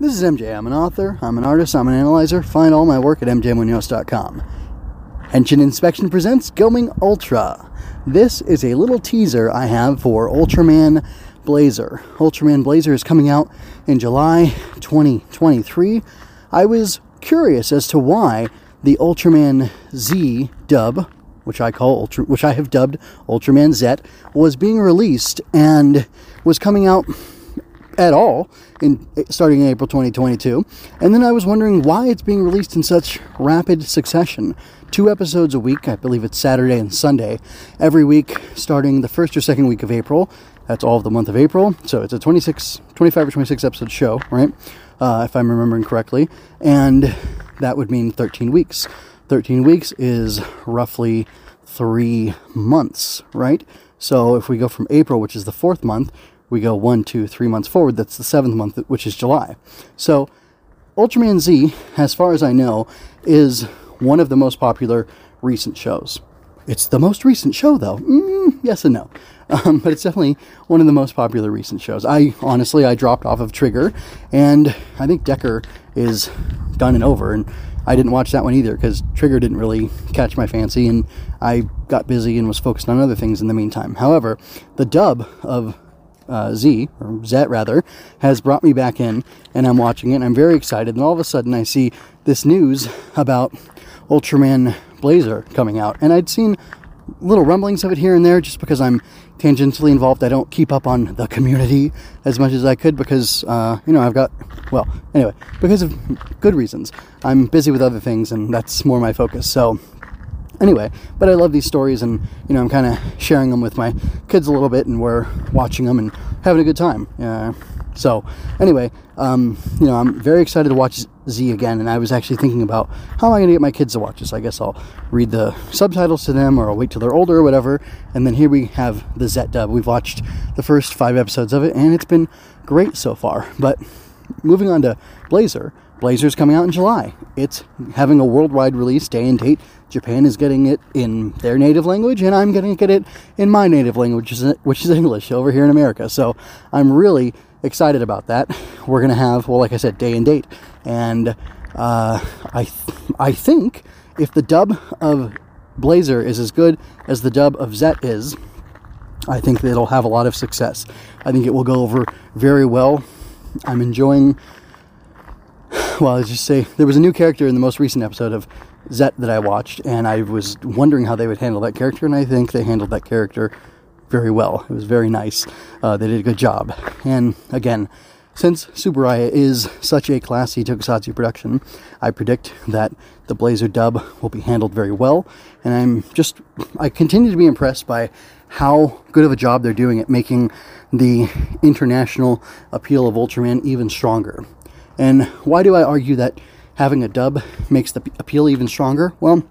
This is MJ. I'm an author, I'm an artist, I'm an analyzer. Find all my work at mjmunoz.com. Henshin Inspection presents Going Ultra. This is a little teaser I have for Ultraman Blazar. Ultraman Blazar is coming out in July 2023. I was curious as to why the Ultraman Z dub, which I call Ultra, which I have dubbed Ultraman Z, was being released and was coming out at all in starting in April 2022. And then I was wondering why it's being released in such rapid succession. Two episodes a week, I believe it's Saturday and Sunday, every week starting the first or second week of April. That's all of the month of April. So it's a 26, 25 or 26 episode show, right? Uh, if I'm remembering correctly. And that would mean 13 weeks. 13 weeks is roughly three months, right? So if we go from April, which is the fourth month, we go one, two, three months forward. That's the seventh month, which is July. So, Ultraman Z, as far as I know, is one of the most popular recent shows. It's the most recent show, though. Mm, yes and no. Um, but it's definitely one of the most popular recent shows. I honestly, I dropped off of Trigger, and I think Decker is done and over. And I didn't watch that one either because Trigger didn't really catch my fancy, and I got busy and was focused on other things in the meantime. However, the dub of uh, Z, or Z rather, has brought me back in, and I'm watching it, and I'm very excited. And all of a sudden, I see this news about Ultraman Blazer coming out, and I'd seen little rumblings of it here and there just because I'm tangentially involved. I don't keep up on the community as much as I could because, uh, you know, I've got, well, anyway, because of good reasons. I'm busy with other things, and that's more my focus. So, anyway, but I love these stories, and you know, I'm kind of sharing them with my kids a little bit, and we're watching them and having a good time. Uh, so, anyway, um, you know, I'm very excited to watch Z again, and I was actually thinking about how am I going to get my kids to watch this. I guess I'll read the subtitles to them, or I'll wait till they're older, or whatever. And then here we have the Z dub. We've watched the first five episodes of it, and it's been great so far. But moving on to Blazar. Blazar's coming out in July. It's having a worldwide release day and date. Japan is getting it in their native language, and I'm going to get it in my native language, which is English, over here in America. So I'm really excited about that. We're going to have, well, like I said, day and date. And uh, I, th- I think if the dub of Blazar is as good as the dub of Zet is, I think that it'll have a lot of success. I think it will go over very well. I'm enjoying well, I just say there was a new character in the most recent episode of Zet that I watched, and I was wondering how they would handle that character, and I think they handled that character very well. It was very nice. Uh, they did a good job. And again, since Tsuburaya is such a classy tokusatsu production, I predict that the Blazar dub will be handled very well, and I'm just I continue to be impressed by how good of a job they're doing at making the international appeal of Ultraman even stronger. And why do I argue that having a dub makes the appeal even stronger? Well,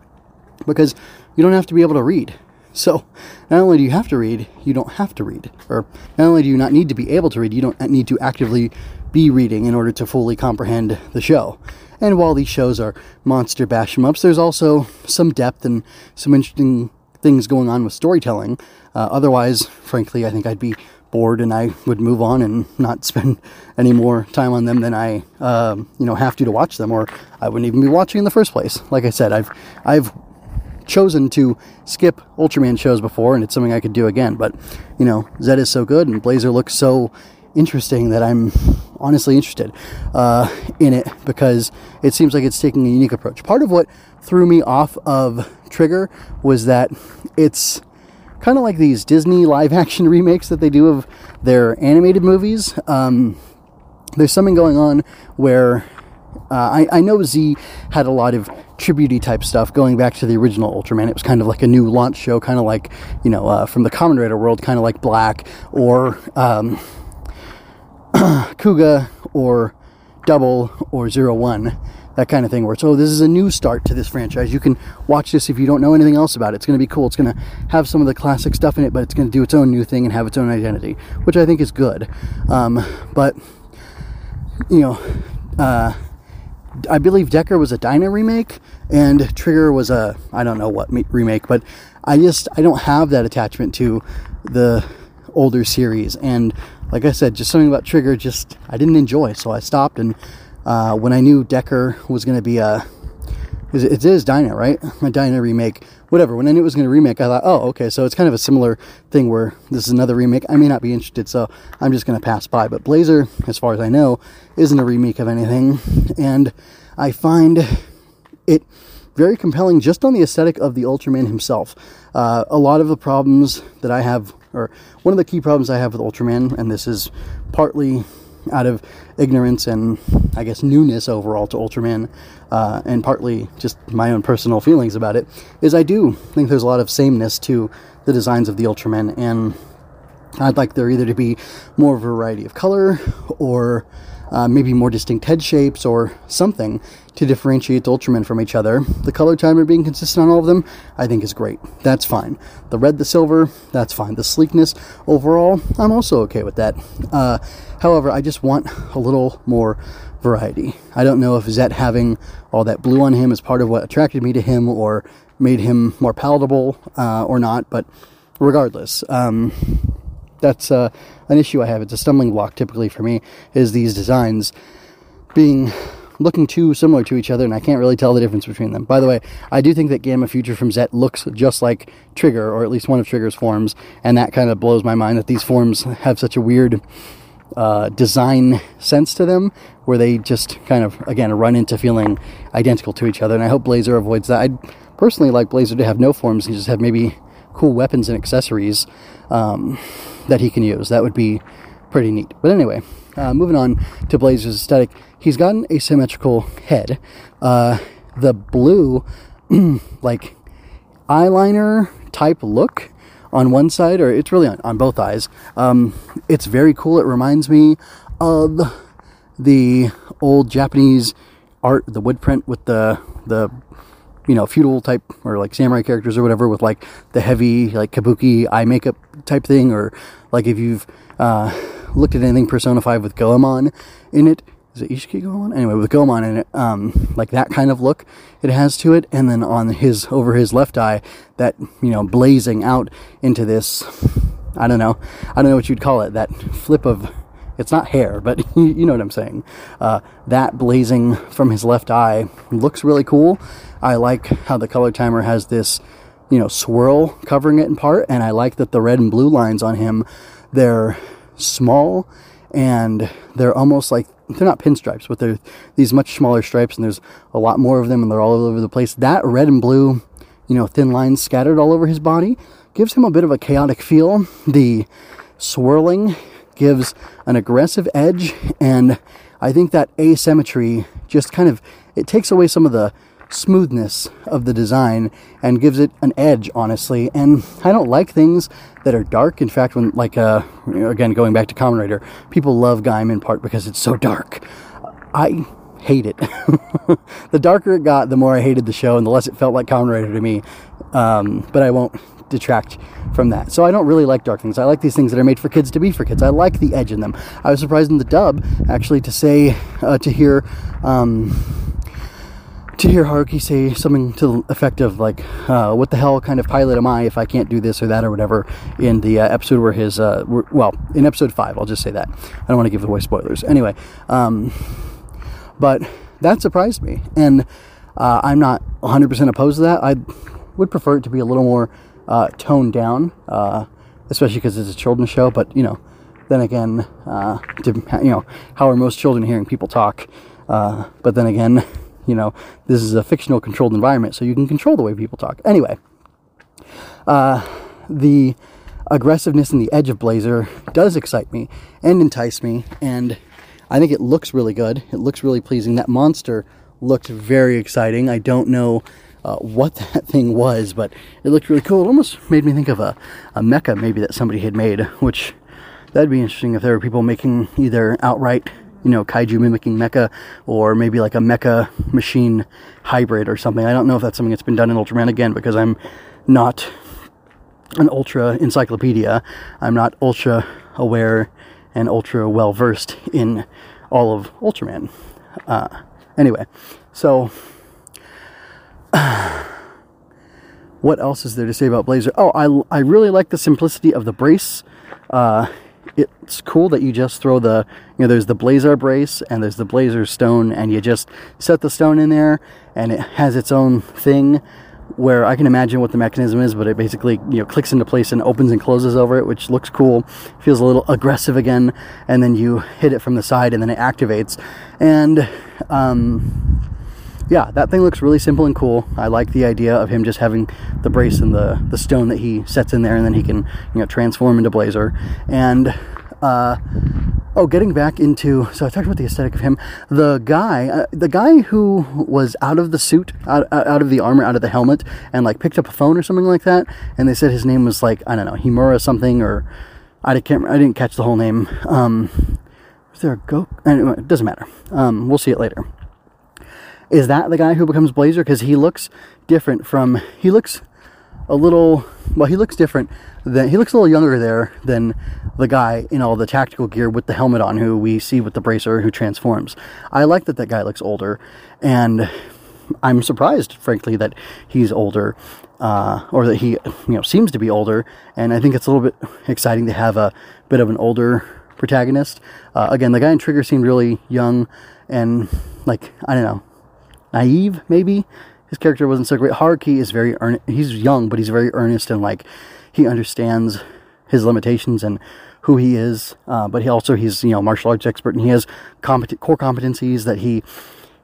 because you don't have to be able to read. So, not only do you have to read, you don't have to read. Or, not only do you not need to be able to read, you don't need to actively be reading in order to fully comprehend the show. And while these shows are monster bash em ups, there's also some depth and some interesting things going on with storytelling. Uh, otherwise, frankly, I think I'd be bored and I would move on and not spend any more time on them than I, um, you know, have to to watch them, or I wouldn't even be watching in the first place. Like I said, I've I've chosen to skip Ultraman shows before, and it's something I could do again. But you know, Zed is so good, and Blazar looks so interesting that I'm honestly interested uh, in it because it seems like it's taking a unique approach. Part of what threw me off of Trigger was that it's kind of like these Disney live action remakes that they do of their animated movies. Um, there's something going on where uh, I, I, know Z had a lot of tributey type stuff going back to the original Ultraman. It was kind of like a new launch show, kind of like, you know, uh, from the Kamen Rider world, kind of like Black or um, Kuuga or Double or Zero One that kind of thing where it's oh this is a new start to this franchise. You can watch this if you don't know anything else about it. It's going to be cool. It's going to have some of the classic stuff in it but it's going to do its own new thing and have its own identity which i think is good. Um, but you know uh, i believe decker was a dyna remake and trigger was a i don't know what remake but i just i don't have that attachment to the older series. And like I said, just something about Trigger just I didn't enjoy, so I stopped. And uh, when I knew Decker was going to be a it is Dyna, right? A Dyna remake, whatever. When I knew it was going to remake, I thought, oh, okay, so it's kind of a similar thing where this is another remake. I may not be interested, so I'm just going to pass by. But Blazar, as far as I know, isn't a remake of anything, and I find it very compelling just on the aesthetic of the Ultraman himself. Uh, a lot of the problems that I have, or one of the key problems I have with Ultraman, and this is partly out of ignorance and I guess newness overall to Ultraman, uh, and partly just my own personal feelings about it, is I do think there's a lot of sameness to the designs of the Ultraman, and I'd like there either to be more variety of color or uh, maybe more distinct head shapes or something to differentiate the Ultramen from each other. The color timer being consistent on all of them, I think is great. That's fine. The red, the silver, that's fine. The sleekness, overall, I'm also okay with that. Uh, however, I just want a little more variety. I don't know if Zet having all that blue on him is part of what attracted me to him or made him more palatable uh, or not, but regardless, um, that's uh, an issue I have. It's a stumbling block typically for me is these designs being looking too similar to each other, and I can't really tell the difference between them. By the way, I do think that Gamma Future from Zet looks just like Trigger, or at least one of Trigger's forms, and that kind of blows my mind that these forms have such a weird uh, design sense to them, where they just kind of again run into feeling identical to each other. And I hope Blazar avoids that. I'd personally like Blazar to have no forms and just have maybe cool weapons and accessories. Um, that he can use. That would be pretty neat. But anyway, uh, moving on to Blazar's aesthetic, he's got an asymmetrical head. Uh, the blue, like eyeliner type look on one side, or it's really on, on both eyes. Um, it's very cool. It reminds me of the old Japanese art, the wood print with the the you know feudal type or like samurai characters or whatever with like the heavy like kabuki eye makeup type thing or like if you've uh, looked at anything Persona 5 with Goemon in it, is it Ishiki Goemon? Anyway, with Goemon in it, um, like that kind of look it has to it, and then on his over his left eye, that you know blazing out into this, I don't know, I don't know what you'd call it, that flip of. It's not hair, but you know what I'm saying. Uh, that blazing from his left eye looks really cool. I like how the color timer has this you know, swirl covering it in part. And I like that the red and blue lines on him, they're small and they're almost like they're not pinstripes, but they're these much smaller stripes, and there's a lot more of them, and they're all over the place. That red and blue, you know, thin lines scattered all over his body gives him a bit of a chaotic feel. The swirling gives an aggressive edge, and I think that asymmetry just kind of it takes away some of the smoothness of the design and gives it an edge, honestly. And I don't like things that are dark. In fact, when, like, uh, again, going back to Kamen Rider, people love Gaim in part because it's so dark. I hate it. the darker it got, the more I hated the show and the less it felt like Kamen Rider to me. Um, but I won't detract from that. So I don't really like dark things. I like these things that are made for kids to be for kids. I like the edge in them. I was surprised in the dub actually to say uh, to hear um, to hear Haruki say something to the effect of like, uh, "What the hell kind of pilot am I if I can't do this or that or whatever?" In the uh, episode where his, uh, well, in episode five, I'll just say that. I don't want to give away spoilers. Anyway, um, but that surprised me, and uh, I'm not 100% opposed to that. I would prefer it to be a little more uh, toned down, uh, especially because it's a children's show. But you know, then again, to, you know, how are most children hearing people talk? but then again you know, this is a fictional controlled environment, so you can control the way people talk. Anyway, uh, the aggressiveness and the edge of Blazar does excite me and entice me, and I think it looks really good. It looks really pleasing. That monster looked very exciting. I don't know uh, what that thing was, but it looked really cool. It almost made me think of a, a mecha maybe that somebody had made, which that'd be interesting if there were people making either outright you know, kaiju mimicking mecha, or maybe like a mecha machine hybrid or something. I don't know if that's something that's been done in Ultraman again because I'm not an ultra encyclopedia. I'm not ultra aware and ultra well versed in all of Ultraman. Uh, anyway, so what else is there to say about Blazar? Oh, I, I really like the simplicity of the brace. Uh, it's cool that you just throw the you know there's the Blazar brace and there's the Blazar stone and you just set the stone in there and it has its own thing where I can imagine what the mechanism is, but it basically you know clicks into place and opens and closes over it, which looks cool. Feels a little aggressive again, and then you hit it from the side and then it activates. And um, yeah, that thing looks really simple and cool. I like the idea of him just having the brace and the the stone that he sets in there, and then he can you know transform into Blazar. And uh, oh, getting back into so I talked about the aesthetic of him. The guy, uh, the guy who was out of the suit, out, out of the armor, out of the helmet, and like picked up a phone or something like that. And they said his name was like I don't know Himura something or I can't I didn't catch the whole name. Um, was there a go? Anyway, it doesn't matter. Um, we'll see it later. Is that the guy who becomes Blazar? Because he looks different from. He looks a little. Well, he looks different. Than, he looks a little younger there than the guy in all the tactical gear with the helmet on, who we see with the bracer, who transforms. I like that that guy looks older, and I'm surprised, frankly, that he's older, uh, or that he, you know, seems to be older. And I think it's a little bit exciting to have a bit of an older protagonist. Uh, again, the guy in Trigger seemed really young and like I don't know, naive, maybe. His character wasn't so great. Haruki is very earnest. He's young, but he's very earnest and like he understands his limitations and who he is. Uh, but he also he's you know martial arts expert and he has competent core competencies that he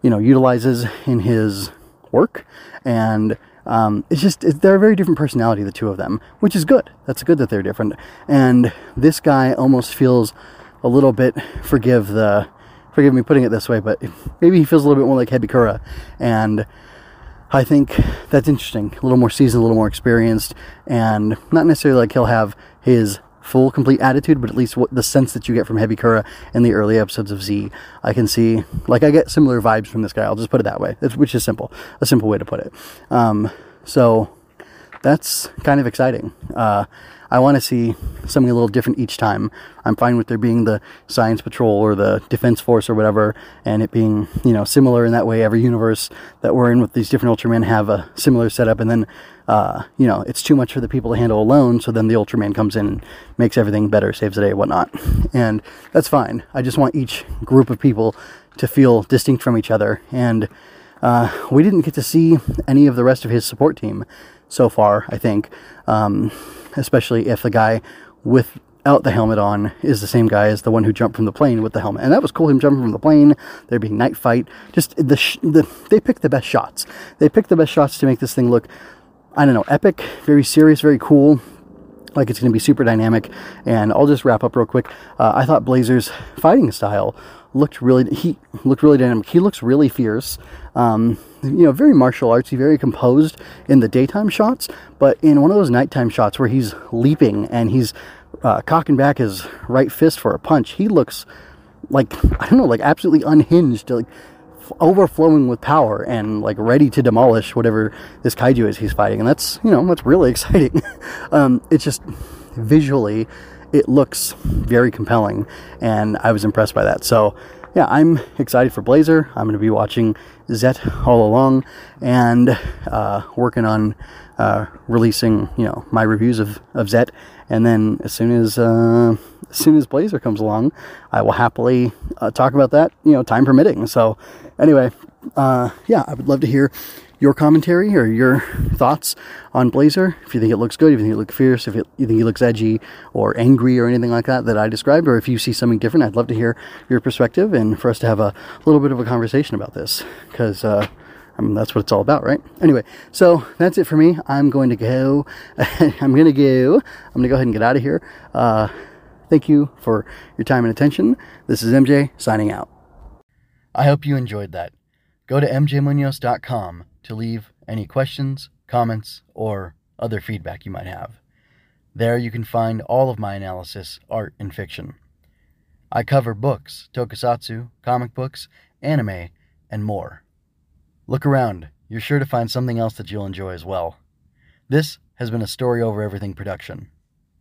you know utilizes in his work and. Um, it's just it, they're a very different personality, the two of them, which is good. That's good that they're different. And this guy almost feels a little bit forgive the forgive me putting it this way, but maybe he feels a little bit more like Hebikura. And I think that's interesting. A little more seasoned, a little more experienced, and not necessarily like he'll have his full, complete attitude, but at least what the sense that you get from Hebikura in the early episodes of Z, I can see. Like I get similar vibes from this guy. I'll just put it that way, which is simple, a simple way to put it. Um, so that's kind of exciting. Uh, I want to see something a little different each time. I'm fine with there being the Science Patrol or the Defense Force or whatever, and it being you know similar in that way. Every universe that we're in with these different Ultramen have a similar setup, and then uh, you know it's too much for the people to handle alone. So then the Ultraman comes in and makes everything better, saves the day, whatnot, and that's fine. I just want each group of people to feel distinct from each other, and uh, we didn't get to see any of the rest of his support team so far. I think. Um, especially if the guy without the helmet on is the same guy as the one who jumped from the plane with the helmet. And that was cool, him jumping from the plane, there being night fight. Just the, sh- the they picked the best shots. They picked the best shots to make this thing look, I don't know, epic, very serious, very cool. Like it's going to be super dynamic. And I'll just wrap up real quick. Uh, I thought Blazar's fighting style looked really he looked really dynamic. He looks really fierce. Um, you know, very martial artsy, very composed in the daytime shots, but in one of those nighttime shots where he's leaping and he's uh, cocking back his right fist for a punch, he looks like I don't know, like absolutely unhinged, like overflowing with power and like ready to demolish whatever this kaiju is he's fighting, and that's you know that's really exciting. um, it's just visually it looks very compelling, and I was impressed by that. So, yeah, I'm excited for Blazar. I'm going to be watching Zet all along and uh, working on uh, releasing, you know, my reviews of, of Zet. And then as soon as uh, as soon as Blazar comes along, I will happily uh, talk about that, you know, time permitting. So, anyway, uh, yeah, I would love to hear your commentary or your thoughts on Blazar. If you think it looks good, if you think it looks fierce, if it, you think he looks edgy or angry or anything like that that I described, or if you see something different, I'd love to hear your perspective and for us to have a little bit of a conversation about this because uh, I mean, that's what it's all about, right? Anyway, so that's it for me. I'm going to go. I'm going to go. I'm going to go ahead and get out of here. Uh, thank you for your time and attention. This is MJ signing out. I hope you enjoyed that. Go to mjmunoz.com to leave any questions, comments, or other feedback you might have. There you can find all of my analysis, art, and fiction. I cover books, tokusatsu, comic books, anime, and more. Look around, you're sure to find something else that you'll enjoy as well. This has been a Story Over Everything production.